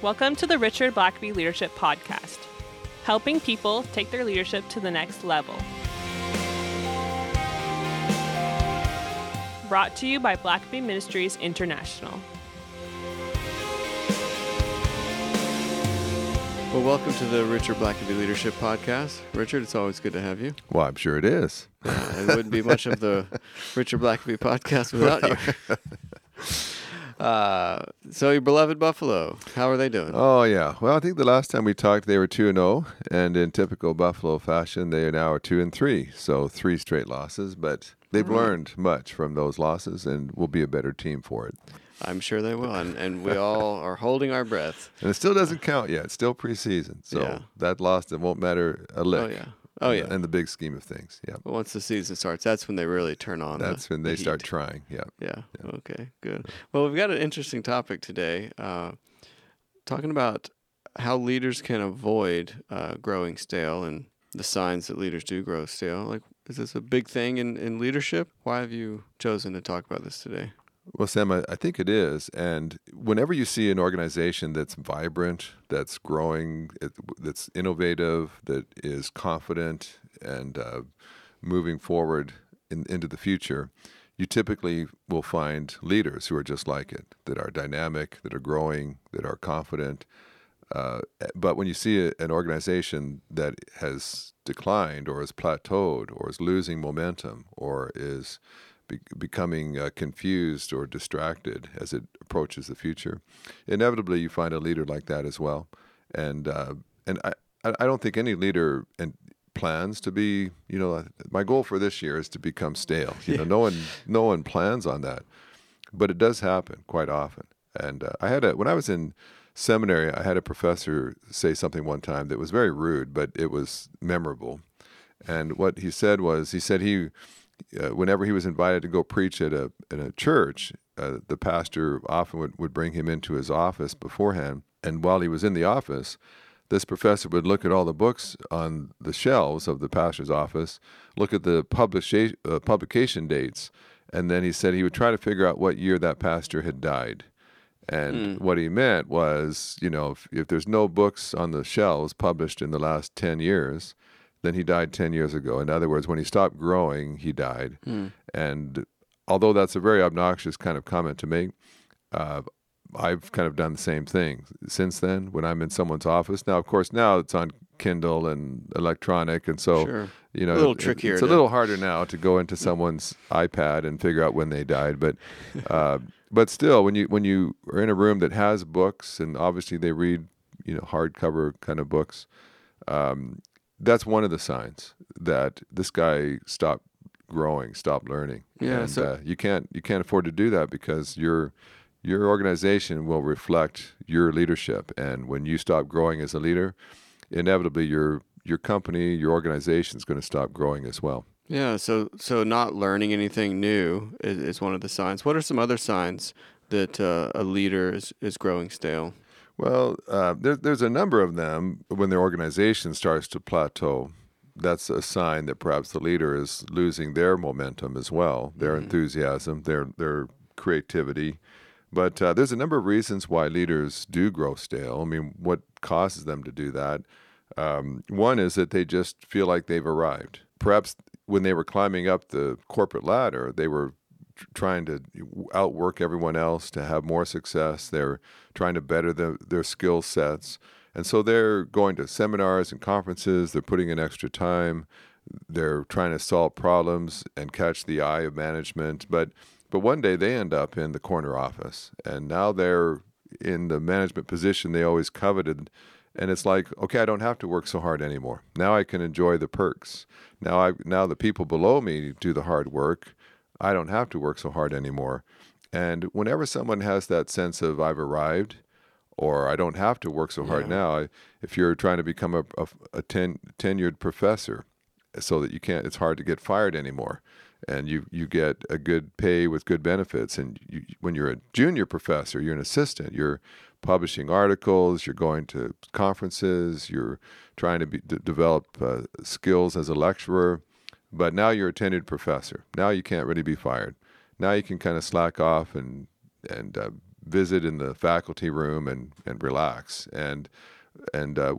Welcome to the Richard Blackaby Leadership Podcast, helping people take their leadership to the next level. Brought to you by Blackaby Ministries International. Well, welcome to the Richard Blackaby Leadership Podcast. Richard, it's always good to have you. Well, I'm sure it is. Uh, it wouldn't be much of the Richard Blackaby Podcast without you. Uh, so, your beloved Buffalo, how are they doing? Oh yeah. Well, I think the last time we talked, they were two and zero, and in typical Buffalo fashion, they are now are two and three. So three straight losses, but they've learned much from those losses, and will be a better team for it. I'm sure they will, and, and we all are holding our breath. And it still doesn't count yet. It's still preseason, so Yeah. that loss it won't matter a lick. Oh yeah, oh yeah. In the big scheme of things, yeah. But once the season starts, that's when they really turn on. the- That's when the they start heat. trying. Yeah. Yeah. Okay. Good. Well, we've got an interesting topic today, uh, talking about how leaders can avoid uh, growing stale and the signs that leaders do grow stale. Like, is this a big thing in, in leadership? Why have you chosen to talk about this today? Well, Sam, I, I think it is. And whenever you see an organization that's vibrant, that's growing, it, that's innovative, that is confident and uh, moving forward in, into the future, you typically will find leaders who are just like it, that are dynamic, that are growing, that are confident. Uh, but when you see a, an organization that has declined or is plateaued or is losing momentum or is be- becoming uh, confused or distracted as it approaches the future, inevitably you find a leader like that as well. And uh, and I I don't think any leader and plans to be you know my goal for this year is to become stale. You know, no one no one plans on that, but it does happen quite often. And uh, I had a when I was in seminary, I had a professor say something one time that was very rude, but it was memorable. And what he said was, he said he, uh, whenever he was invited to go preach at a in a church, uh, the pastor often would, would bring him into his office beforehand. And while he was in the office, this professor would look at all the books on the shelves of the pastor's office, look at the publisha- uh, publication dates, and then he said he would try to figure out what year that pastor had died. And what he meant was, you know, if, if there's no books on the shelves published in the last 10 years, then he died 10 years ago. In other words, when he stopped growing, he died. And although that's a very obnoxious kind of comment to make, uh, I've kind of done the same thing since then when I'm in someone's office. Now, of course, now it's on Kindle and electronic. And so, Sure. you know, A little it- trickier It's a little harder now to go into someone's iPad and figure out when they died. But, uh, but still, when you when you are in a room that has books and obviously they read, you know, hardcover kind of books, um, that's one of the signs that this guy stopped growing, stopped learning. Yeah, and so- uh, you can't you can't afford to do that because your your organization will reflect your leadership, and when you stop growing as a leader, inevitably your your company, your organization is going to stop growing as well. Yeah. So, so not learning anything new is, is one of the signs. What are some other signs that uh, a leader is, is growing stale? Well, uh, there, there's a number of them when their organization starts to plateau. That's a sign that perhaps the leader is losing their momentum as well, their enthusiasm, their their creativity. But uh, there's a number of reasons why leaders do grow stale. I mean, what causes them to do that? Um, one is that they just feel like they've arrived. Perhaps when they were climbing up the corporate ladder, they were trying to outwork everyone else to have more success. They're trying to better the, their skill sets. And so they're going to seminars and conferences, they're putting in extra time, they're trying to solve problems and catch the eye of management. But but one day they end up in the corner office and now they're in the management position they always coveted. And it's like, okay, I don't have to work so hard anymore. Now I can enjoy the perks. Now I now the people below me do the hard work. I don't have to work so hard anymore. And whenever someone has that sense of I've arrived, or I don't have to work so hard now, if you're trying to become a, a, a ten, tenured professor, so that you can't, it's hard to get fired anymore, and you you get a good pay with good benefits. And you, when you're a junior professor, you're an assistant. You're publishing articles. You're going to conferences. You're trying to be, d- develop uh, skills as a lecturer. But now you're a tenured professor. Now you can't really be fired. Now you can kind of slack off and and uh, visit in the faculty room and and relax. And and uh,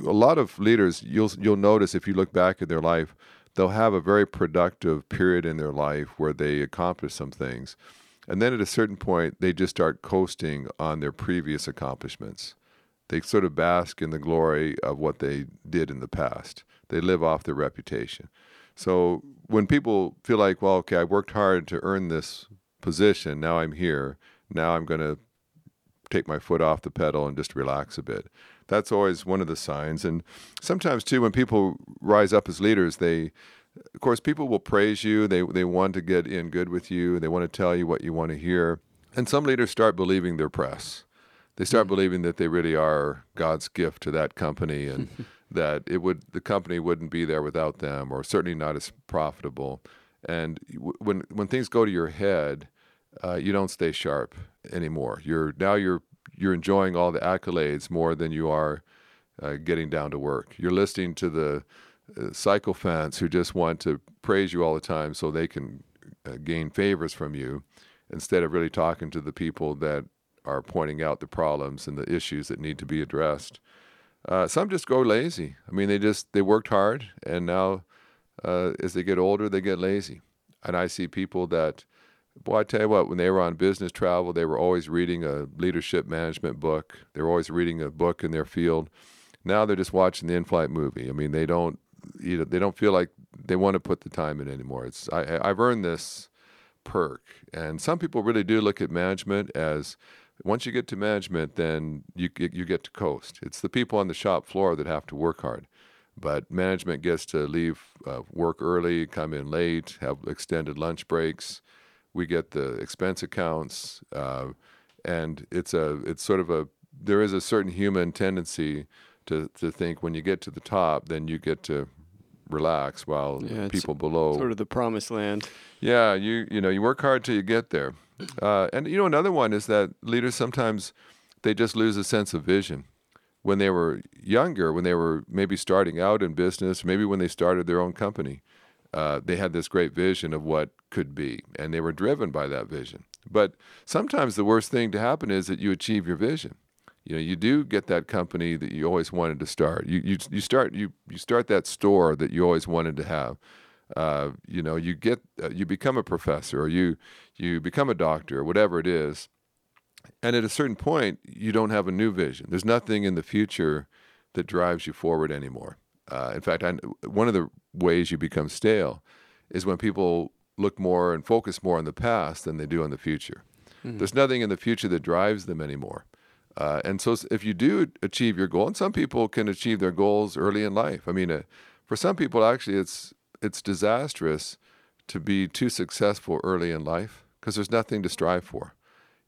a lot of leaders you'll you'll notice if you look back at their life they'll have a very productive period in their life where they accomplish some things. And then at a certain point they just start coasting on their previous accomplishments. They sort of bask in the glory of what they did in the past. They live off their reputation so when people feel like well okay i worked hard to earn this position now i'm here now i'm going to take my foot off the pedal and just relax a bit that's always one of the signs. And sometimes too, when people rise up as leaders, they, of course, people will praise you. They they want to get in good with you. They want to tell you what you want to hear. And some leaders start believing their press. They start mm-hmm. believing that they really are God's gift to that company, and that it would the company wouldn't be there without them, or certainly not as profitable. And when when things go to your head, uh, you don't stay sharp anymore. You're now you're you're enjoying all the accolades more than you are uh, getting down to work. You're listening to the uh, sycophants who just want to praise you all the time so they can uh, gain favors from you instead of really talking to the people that are pointing out the problems and the issues that need to be addressed. Uh, some just go lazy. I mean, they just they worked hard, and now uh, as they get older, they get lazy. And I see people that Boy, I tell you what, when they were on business travel, they were always reading a leadership management book. They were always reading a book in their field. Now they're just watching the in-flight movie. I mean, they don't, you know, they don't feel like they want to put the time in anymore. It's I, I've earned this perk, and some people really do look at management as once you get to management, then you you get to coast. It's the people on the shop floor that have to work hard, but management gets to leave uh, work early, come in late, have extended lunch breaks we get the expense accounts, uh, and it's a it's sort of a there is a certain human tendency to to think when you get to the top, then you get to relax while yeah, people below sort of the promised land. Yeah, you you know you work hard till you get there, uh, and you know another one is that leaders sometimes they just lose a sense of vision when they were younger, when they were maybe starting out in business, maybe when they started their own company uh, they had this great vision of what could be, and they were driven by that vision. But sometimes the worst thing to happen is that you achieve your vision. You know, you do get that company that you always wanted to start. You you you start you you start that store that you always wanted to have. Uh, you know, you get uh, you become a professor, or you you become a doctor, or whatever it is. And at a certain point, you don't have a new vision. There's nothing in the future that drives you forward anymore. Uh, in fact, I, one of the ways you become stale is when people look more and focus more on the past than they do on the future. Mm-hmm. There's nothing in the future that drives them anymore. Uh, and so, if you do achieve your goal, and some people can achieve their goals early in life. I mean, uh, for some people, actually, it's it's disastrous to be too successful early in life because there's nothing to strive for.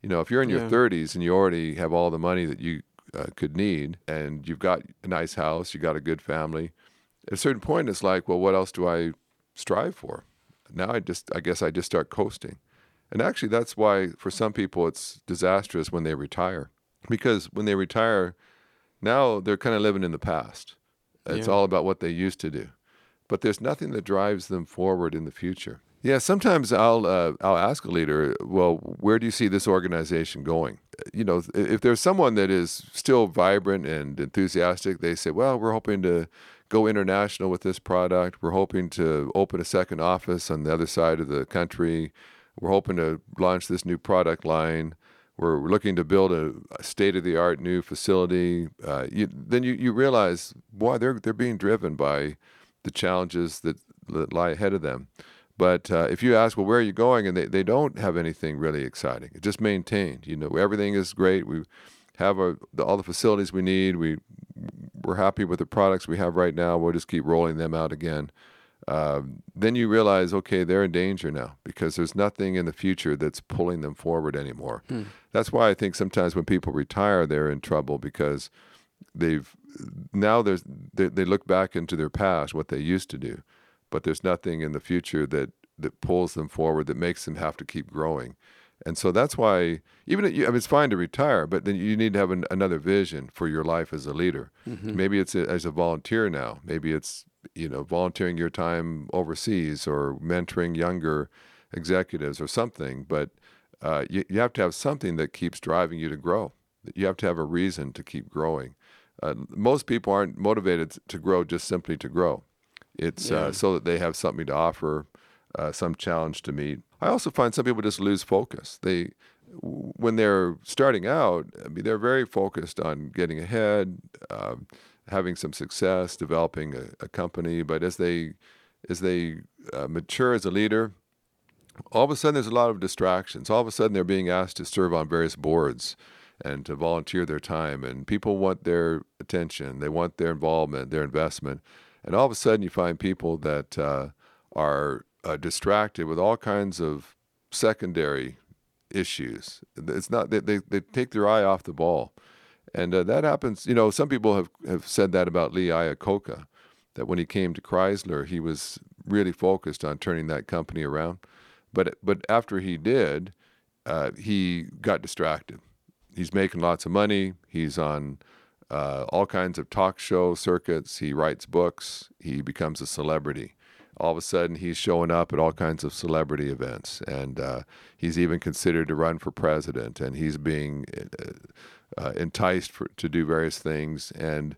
You know, if you're in your 30s and you already have all the money that you uh, could need, and you've got a nice house, you got a good family, at a certain point, it's like, well, what else do I strive for? Now I just, I guess I just start coasting. And actually, that's why for some people it's disastrous when they retire. Because when they retire, now they're kind of living in the past. It's yeah. all about what they used to do. But there's nothing that drives them forward in the future. Yeah, sometimes I'll uh, I'll ask a leader, well, where do you see this organization going? You know, if there's someone that is still vibrant and enthusiastic, they say, well, we're hoping to go international with this product. We're hoping to open a second office on the other side of the country. We're hoping to launch this new product line. We're looking to build a, state of the art new facility. Uh, you, then you, you realize, boy, they're, they're being driven by the challenges that, that lie ahead of them. But uh, if you ask, well, where are you going? And they, they don't have anything really exciting. It's just maintained. You know, everything is great. We have our, the, all the facilities we need. We we're happy with the products we have right now. We'll just keep rolling them out again. Uh, then you realize, okay, they're in danger now because there's nothing in the future that's pulling them forward anymore. Hmm. That's why I think sometimes when people retire, they're in trouble because they've now there's they, they look back into their past, what they used to do, but there's nothing in the future that that pulls them forward that makes them have to keep growing. And so that's why, even if you, I mean, it's fine to retire, but then you need to have an, another vision for your life as a leader. Mm-hmm. Maybe it's a, as a volunteer now. Maybe it's you know volunteering your time overseas or mentoring younger executives or something. But uh, you, you have to have something that keeps driving you to grow. You have to have a reason to keep growing. Uh, most people aren't motivated to grow just simply to grow. It's Yeah. uh, so that they have something to offer, uh, some challenge to meet. I also find some people just lose focus. They, when they're starting out, I mean, they're very focused on getting ahead, um, having some success, developing a, a company. But as they, as they uh, mature as a leader, all of a sudden there's a lot of distractions. All of a sudden they're being asked to serve on various boards and to volunteer their time, and people want their attention, they want their involvement, their investment, and all of a sudden you find people that uh, are uh, distracted with all kinds of secondary issues. It's not they, they, they take their eye off the ball, and uh, that happens. You know, some people have, have said that about Lee Iacocca, that when he came to Chrysler, he was really focused on turning that company around. But but after he did, uh, he got distracted. He's making lots of money. He's on uh, all kinds of talk show circuits. He writes books. He becomes a celebrity. All of a sudden, he's showing up at all kinds of celebrity events, and uh, he's even considered to run for president. And he's being uh, uh, enticed for, to do various things. And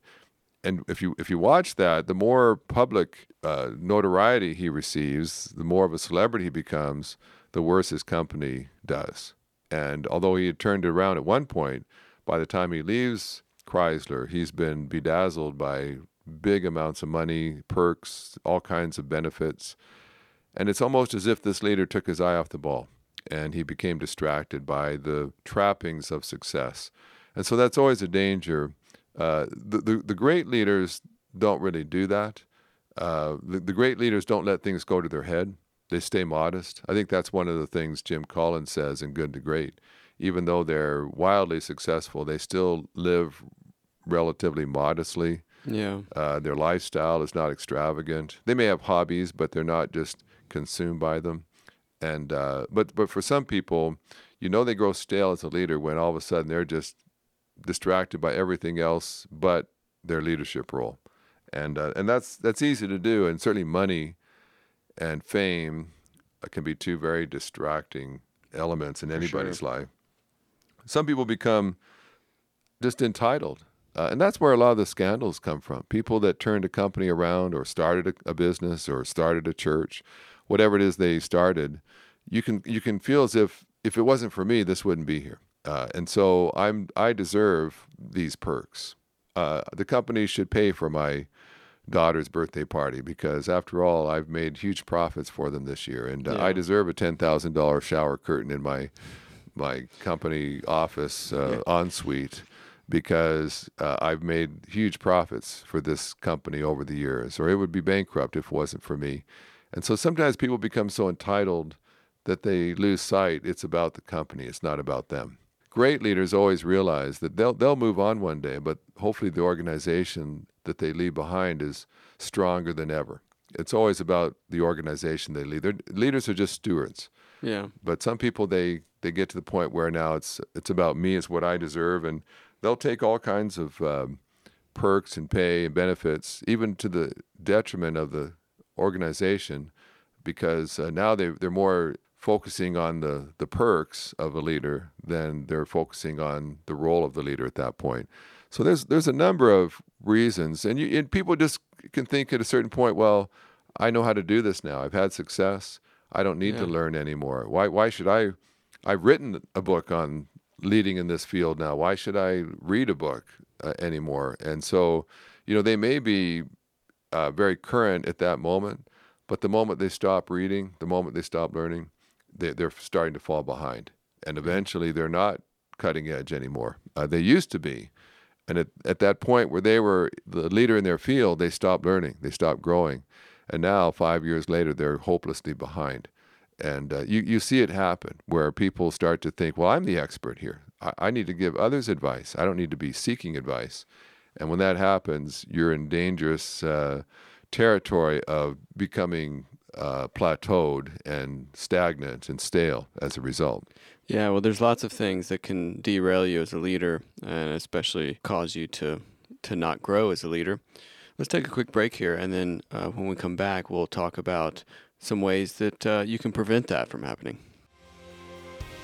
and if you if you watch that, the more public uh, notoriety he receives, the more of a celebrity he becomes, the worse his company does. And although he had turned around at one point, by the time he leaves Chrysler, he's been bedazzled by big amounts of money, perks, all kinds of benefits. And it's almost as if this leader took his eye off the ball and he became distracted by the trappings of success. And so that's always a danger. Uh, the, the, the great leaders don't really do that. Uh, the, the great leaders don't let things go to their head. They stay modest. I think that's one of the things Jim Collins says in Good to Great. Even though they're wildly successful, they still live relatively modestly. Yeah. Uh, their lifestyle is not extravagant. They may have hobbies, but they're not just consumed by them. And uh, but but for some people, you know, they grow stale as a leader when all of a sudden they're just distracted by everything else but their leadership role. And uh, and that's that's easy to do. And certainly money and fame uh, can be two very distracting elements in anybody's life. Some people become just entitled. Uh, and that's where a lot of the scandals come from. People that turned a company around or started a, a business or started a church, whatever it is they started, you can you can feel as if if it wasn't for me, this wouldn't be here. Uh, and so I'm I deserve these perks. Uh, the company should pay for my daughter's birthday party because after all, I've made huge profits for them this year, and uh, Yeah. I deserve a ten thousand dollar shower curtain in my my company office uh, ensuite because uh, I've made huge profits for this company over the years, or it would be bankrupt if it wasn't for me. And so sometimes people become so entitled that they lose sight. It's about the company. It's not about them. Great leaders always realize that they'll they'll move on one day, but hopefully the organization that they leave behind is stronger than ever. It's always about the organization they lead. Their leaders are just stewards Yeah. but some people they they get to the point where now it's it's about me it's what i deserve and they'll take all kinds of um, perks and pay and benefits even to the detriment of the organization because uh, now they they're more focusing on the the perks of a leader than they're focusing on the role of the leader at that point so there's there's a number of reasons and you and people just can think at a certain point well i know how to do this now i've had success I don't need to learn anymore. Why why should I I've written a book on leading in this field now. Why should I read a book uh, anymore? And so, you know, they may be uh, very current at that moment, but the moment they stop reading, the moment they stop learning, they, they're starting to fall behind. And eventually they're not cutting edge anymore. Uh, they used to be. And at, at that point where they were the leader in their field, they stopped learning, they stopped growing. And now, five years later, they're hopelessly behind. And uh, you, you see it happen where people start to think, well, I'm the expert here. I, I need to give others advice. I don't need to be seeking advice. And when that happens, you're in dangerous uh, territory of becoming uh, plateaued and stagnant and stale as a result. Yeah, well, there's lots of things that can derail you as a leader, and especially cause you to to not grow as a leader. Let's take a quick break here, and then uh, when we come back, we'll talk about some ways that uh, you can prevent that from happening.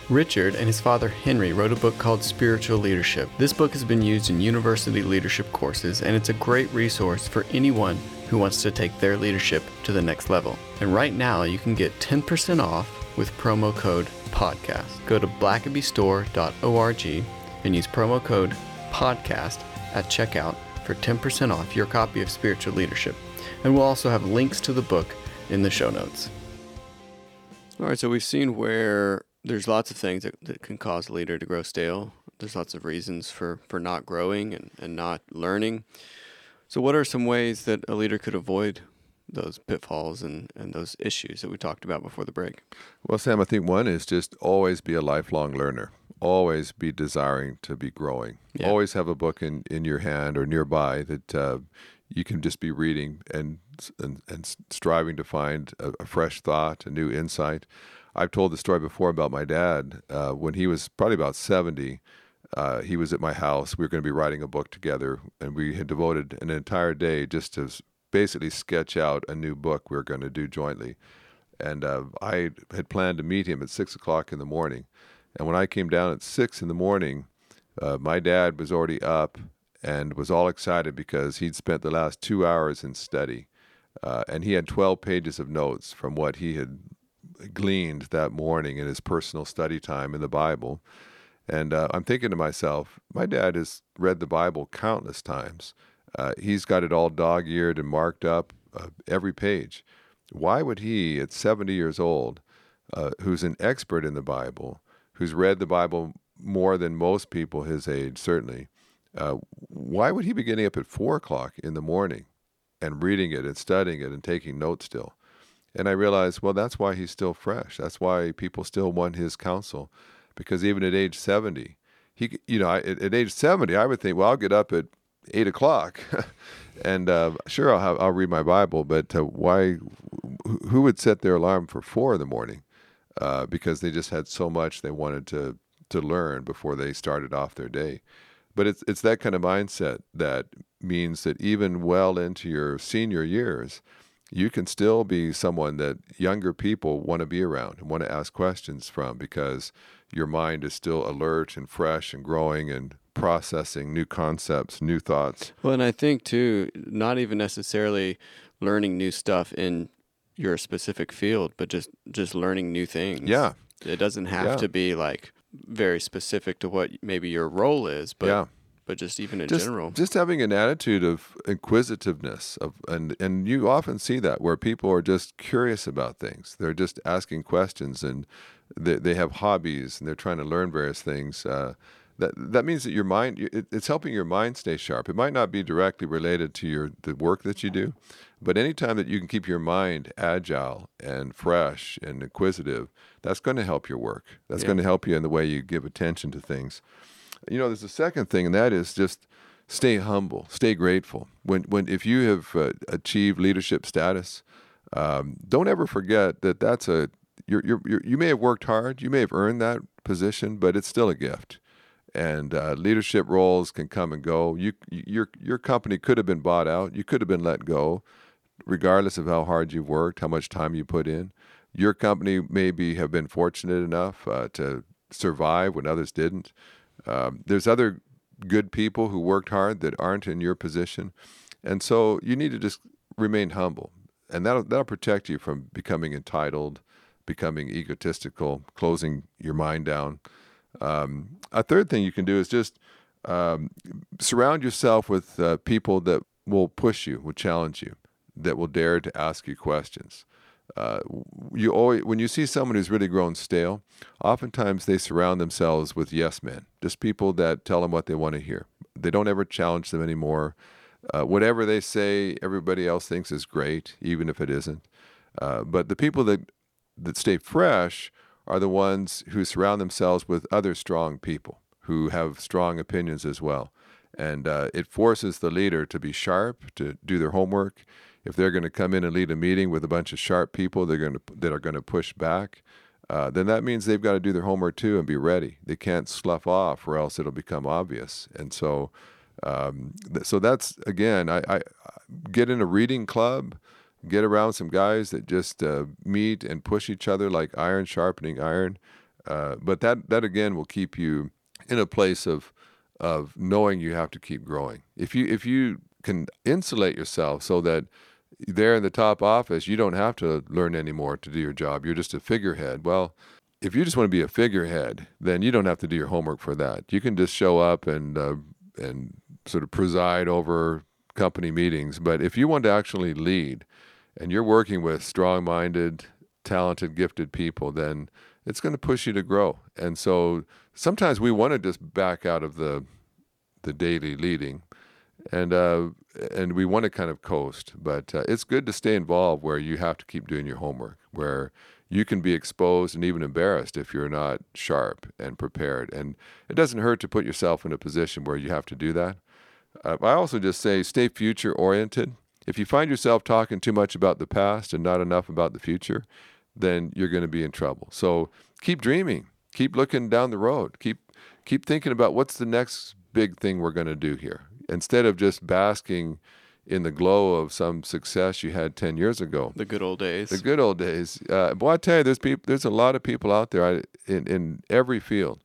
Richard and his father Henry wrote a book called Spiritual Leadership. This book has been used in university leadership courses, and it's a great resource for anyone who wants to take their leadership to the next level. And right now, you can get 10% off with promo code PODCAST. Go to blackabystore.org and use promo code PODCAST at checkout for 10% off your copy of Spiritual Leadership. And we'll also have links to the book in the show notes. All right, so we've seen where there's lots of things that, that can cause a leader to grow stale. There's lots of reasons for, for not growing and, and not learning. So, what are some ways that a leader could avoid those pitfalls and, and those issues that we talked about before the break? Well, Sam, I think one is just always be a lifelong learner. Always be desiring to be growing. Yeah. Always have a book in, in your hand or nearby that uh, you can just be reading and and, and striving to find a, a, fresh thought, a new insight. I've told the story before about my dad. Uh, when he was probably about 70, uh, he was at my house. We were going to be writing a book together, and we had devoted an entire day just to basically sketch out a new book we were going to do jointly. And uh, I had planned to meet him at six o'clock in the morning. And when I came down at six in the morning, uh, my dad was already up and was all excited because he'd spent the last two hours in study. Uh, and he had 12 pages of notes from what he had gleaned that morning in his personal study time in the Bible. And uh, I'm thinking to myself, my dad has read the Bible countless times. Uh, he's got it all dog eared and marked up, uh, every page. Why would he, at 70 years old, uh, who's an expert in the Bible, who's read the Bible more than most people his age, certainly, uh, why would he be getting up at four o'clock in the morning and reading it and studying it and taking notes still? And I realized, well, that's why he's still fresh. That's why people still want his counsel, because even at age seventy, he, you know, at, at age seventy, I would think, well, I'll get up at eight o'clock, and uh, sure, I'll have, I'll read my Bible, but uh, why? Who would set their alarm for four in the morning? Uh, because they just had so much they wanted to to learn before they started off their day. But it's it's that kind of mindset that means that even well into your senior years, you can still be someone that younger people want to be around and want to ask questions from because your mind is still alert and fresh and growing and processing new concepts, new thoughts. Well, and I think too, not even necessarily learning new stuff in your specific field, but just just learning new things. Yeah. It doesn't have Yeah. to be like very specific to what maybe your role is, but yeah. But just even in just, general. just having an attitude of inquisitiveness of and and you often see that where people are just curious about things they're just asking questions and they, they have hobbies and they're trying to learn various things uh, that that means that your mind it, it's helping your mind stay sharp it might not be directly related to your the work that you do but anytime that you can keep your mind agile and fresh and inquisitive that's going to help your work that's Yeah. going to help you in the way you give attention to things you know, there's a second thing, and that is just stay humble, stay grateful. When, when if you have uh, achieved leadership status, um, don't ever forget that that's a you're, you're, you're, you may have worked hard, you may have earned that position, but it's still a gift. And uh, leadership roles can come and go. You your your company could have been bought out, you could have been let go, regardless of how hard you've worked, how much time you put in. Your company maybe have been fortunate enough uh, to survive when others didn't. Um, there's other good people who worked hard that aren't in your position, and so you need to just remain humble, and that'll that'll protect you from becoming entitled, becoming egotistical, closing your mind down. Um, a third thing you can do is just um, surround yourself with uh, people that will push you, will challenge you, that will dare to ask you questions. Uh, you always, when you see someone who's really grown stale, oftentimes they surround themselves with yes men, just people that tell them what they want to hear. They don't ever challenge them anymore. Uh, whatever they say, everybody else thinks is great, even if it isn't. Uh, but the people that that stay fresh are the ones who surround themselves with other strong people who have strong opinions as well. And uh, it forces the leader to be sharp, to do their homework. If they're going to come in and lead a meeting with a bunch of sharp people, they're going to that are going to push back. Uh, then that means they've got to do their homework too and be ready. They can't slough off, or else it'll become obvious. And so, um, th- so that's again, I, I I get in a reading club, get around some guys that just uh, meet and push each other like iron sharpening iron. Uh, but that that again will keep you in a place of of knowing you have to keep growing. If you if you can insulate yourself so that there in the top office you don't have to learn anymore to do your job. You're just a figurehead. Well, if you just want to be a figurehead, then you don't have to do your homework for that. You can just show up and uh, and sort of preside over company meetings. But if you want to actually lead, and you're working with strong-minded, talented, gifted people, then it's going to push you to grow. And so sometimes we want to just back out of the the daily leading, and uh, and we want to kind of coast. But uh, it's good to stay involved where you have to keep doing your homework, where you can be exposed and even embarrassed if you're not sharp and prepared. And it doesn't hurt to put yourself in a position where you have to do that. Uh, I also just say stay future oriented. If you find yourself talking too much about the past and not enough about the future, then you're going to be in trouble. So keep dreaming, keep looking down the road, keep keep thinking about what's the next big thing we're going to do here. Instead of just basking in the glow of some success you had 10 years ago. The good old days. The good old days. Uh, boy, I tell you, there's people, there's a lot of people out there I, in, in every field.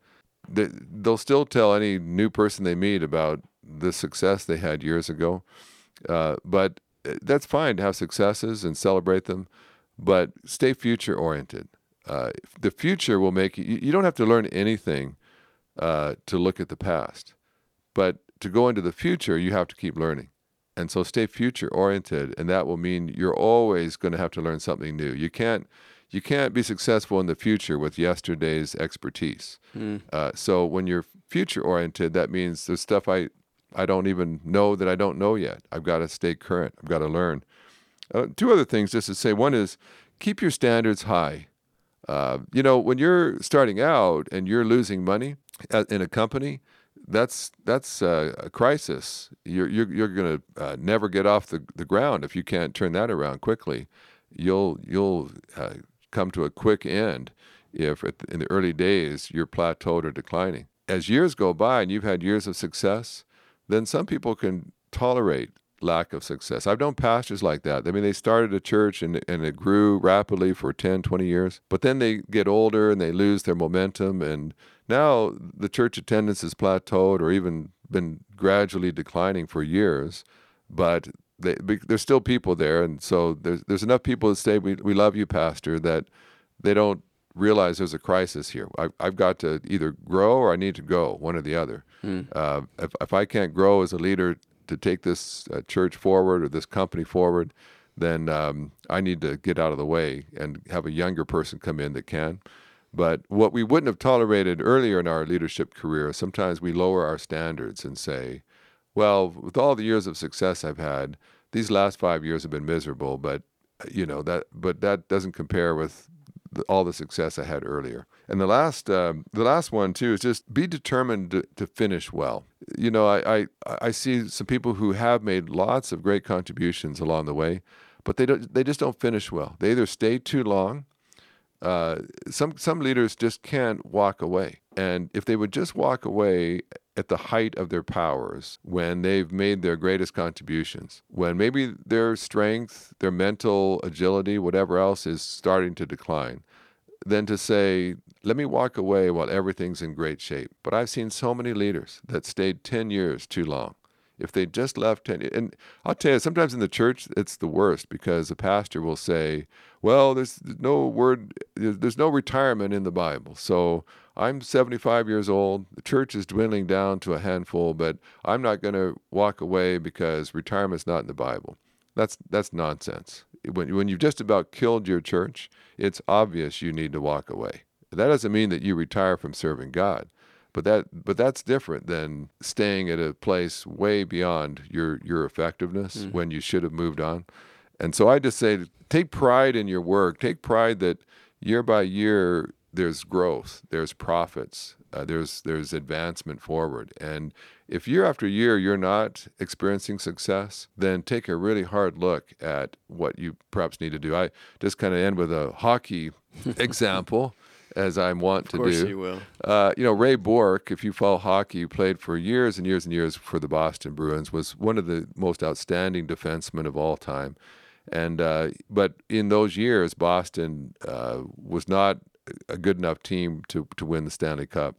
That they'll still tell any new person they meet about the success they had years ago. Uh, but uh, that's fine to have successes and celebrate them, but stay future oriented. Uh, the future will make you, you don't have to learn anything uh, to look at the past, but to go into the future, you have to keep learning. And so stay future oriented, and that will mean you're always going to have to learn something new. You can't you can't be successful in the future with yesterday's expertise. Mm. Uh, so when you're future oriented, that means there's stuff I I don't even know that I don't know yet. I've got to stay current. I've got to learn. Uh, two other things just to say. One is keep your standards high. Uh, you know, when you're starting out and you're losing money in a company, that's that's uh, a crisis. You're you're, you're going to uh, never get off the, the ground if you can't turn that around quickly. You'll you'll uh, come to a quick end if in the early days you're plateaued or declining. As years go by and you've had years of success, then some people can tolerate lack of success. I've known pastors like that. I mean, they started a church and, and it grew rapidly for 10, 20 years, but then they get older and they lose their momentum and now the church attendance has plateaued or even been gradually declining for years, but they, there's still people there, and so there's there's enough people that say we we love you, pastor, that they don't realize there's a crisis here. I, I've got to either grow or I need to go, one or the other. Hmm. Uh, if if I can't grow as a leader to take this uh, church forward or this company forward, then um, I need to get out of the way and have a younger person come in that can. But what we wouldn't have tolerated earlier in our leadership career, sometimes we lower our standards and say, well, with all the years of success I've had, these last five years have been miserable, but you know that, but that doesn't compare with the, all the success I had earlier. And the last, um, the last one too is just be determined to, to finish well. You know, I, I, I see some people who have made lots of great contributions along the way, but they don't, they just don't finish well. They either stay too long uh, some some leaders just can't walk away. And if they would just walk away at the height of their powers, when they've made their greatest contributions, when maybe their strength, their mental agility, whatever else is starting to decline, then to say, let me walk away while everything's in great shape. But I've seen so many leaders that stayed 10 years too long. If they just left 10, and I'll tell you, sometimes in the church, it's the worst because the pastor will say, well, there's no word, there's no retirement in the Bible. So I'm 75 years old. The church is dwindling down to a handful, but I'm not going to walk away because retirement's not in the Bible. That's that's nonsense. When when you've just about killed your church, it's obvious you need to walk away. That doesn't mean that you retire from serving God, but that but that's different than staying at a place way beyond your your effectiveness mm-hmm. when you should have moved on. And so I just say take pride in your work. Take pride that year by year there's growth, there's profits, uh, there's there's advancement forward. And if year after year you're not experiencing success, then take a really hard look at what you perhaps need to do. I just kind of end with a hockey example. As I want to do. Of course, you will. Uh, you know, Ray Bourque, if you follow hockey, played for years and years and years for the Boston Bruins, was one of the most outstanding defensemen of all time. And uh, but in those years, Boston uh, was not a good enough team to to win the Stanley Cup.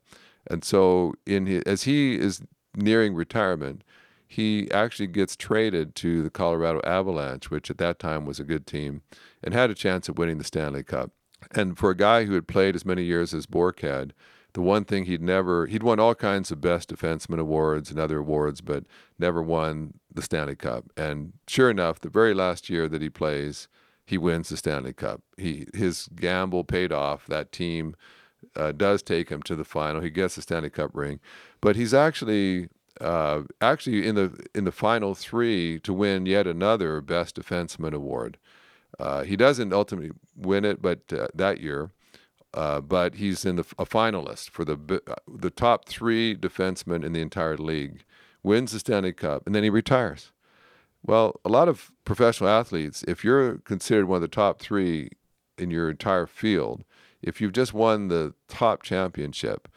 And so, in his, as he is nearing retirement, he actually gets traded to the Colorado Avalanche, which at that time was a good team, and had a chance of winning the Stanley Cup. And for a guy who had played as many years as Bourque had, the one thing he'd never he'd won all kinds of best defenseman awards and other awards, but never won the Stanley Cup. And sure enough, the very last year that he plays, he wins the Stanley Cup. He his gamble paid off. That team uh, does take him to the final. He gets the Stanley Cup ring, but he's actually uh, actually in the in the final three to win yet another Best Defenseman award. Uh, he doesn't ultimately win it, but uh, that year, uh, but he's in the a finalist for the uh, the top three defensemen in the entire league. Wins the Stanley Cup, and then he retires. Well, a lot of professional athletes, if you're considered one of the top three in your entire field, if you've just won the top championship,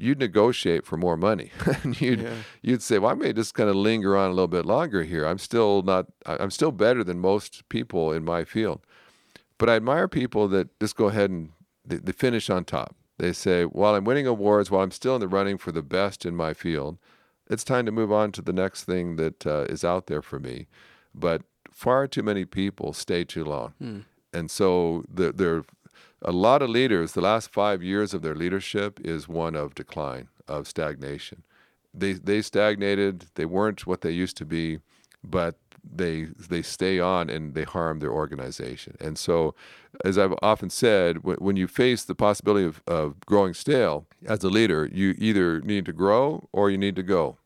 you'd negotiate for more money. and you'd Yeah. you'd say, "Well, I may just kind of linger on a little bit longer here. I'm still not. I'm still better than most people in my field." But I admire people that just go ahead and they, they finish on top. They say, "While I'm winning awards, while I'm still in the running for the best in my field, it's time to move on to the next thing that uh, is out there for me." But far too many people stay too long, and so the, there a lot of leaders, the last five years of their leadership is one of decline, of stagnation. They they stagnated. They weren't what they used to be, but they they stay on and they harm their organization. And so, as I've often said, when, when you face the possibility of, of growing stale as a leader, you either need to grow or you need to go.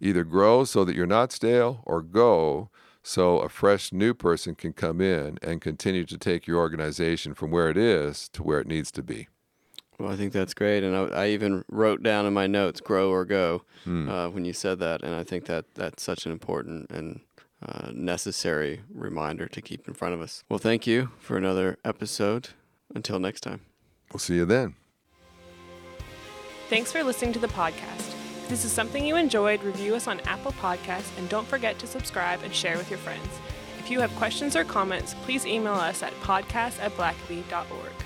Either grow so that you're not stale, or go so a fresh new person can come in and continue to take your organization from where it is to where it needs to be. Well, I think that's great, and I, I even wrote down in my notes "grow or go" uh, when you said that, and I think that that's such an important and uh, necessary reminder to keep in front of us. Well, thank you for another episode. Until next time. We'll see you then. Thanks for listening to the podcast. If this is something you enjoyed, review us on Apple Podcasts and don't forget to subscribe and share with your friends. If you have questions or comments, please email us at podcast at blackaby.org.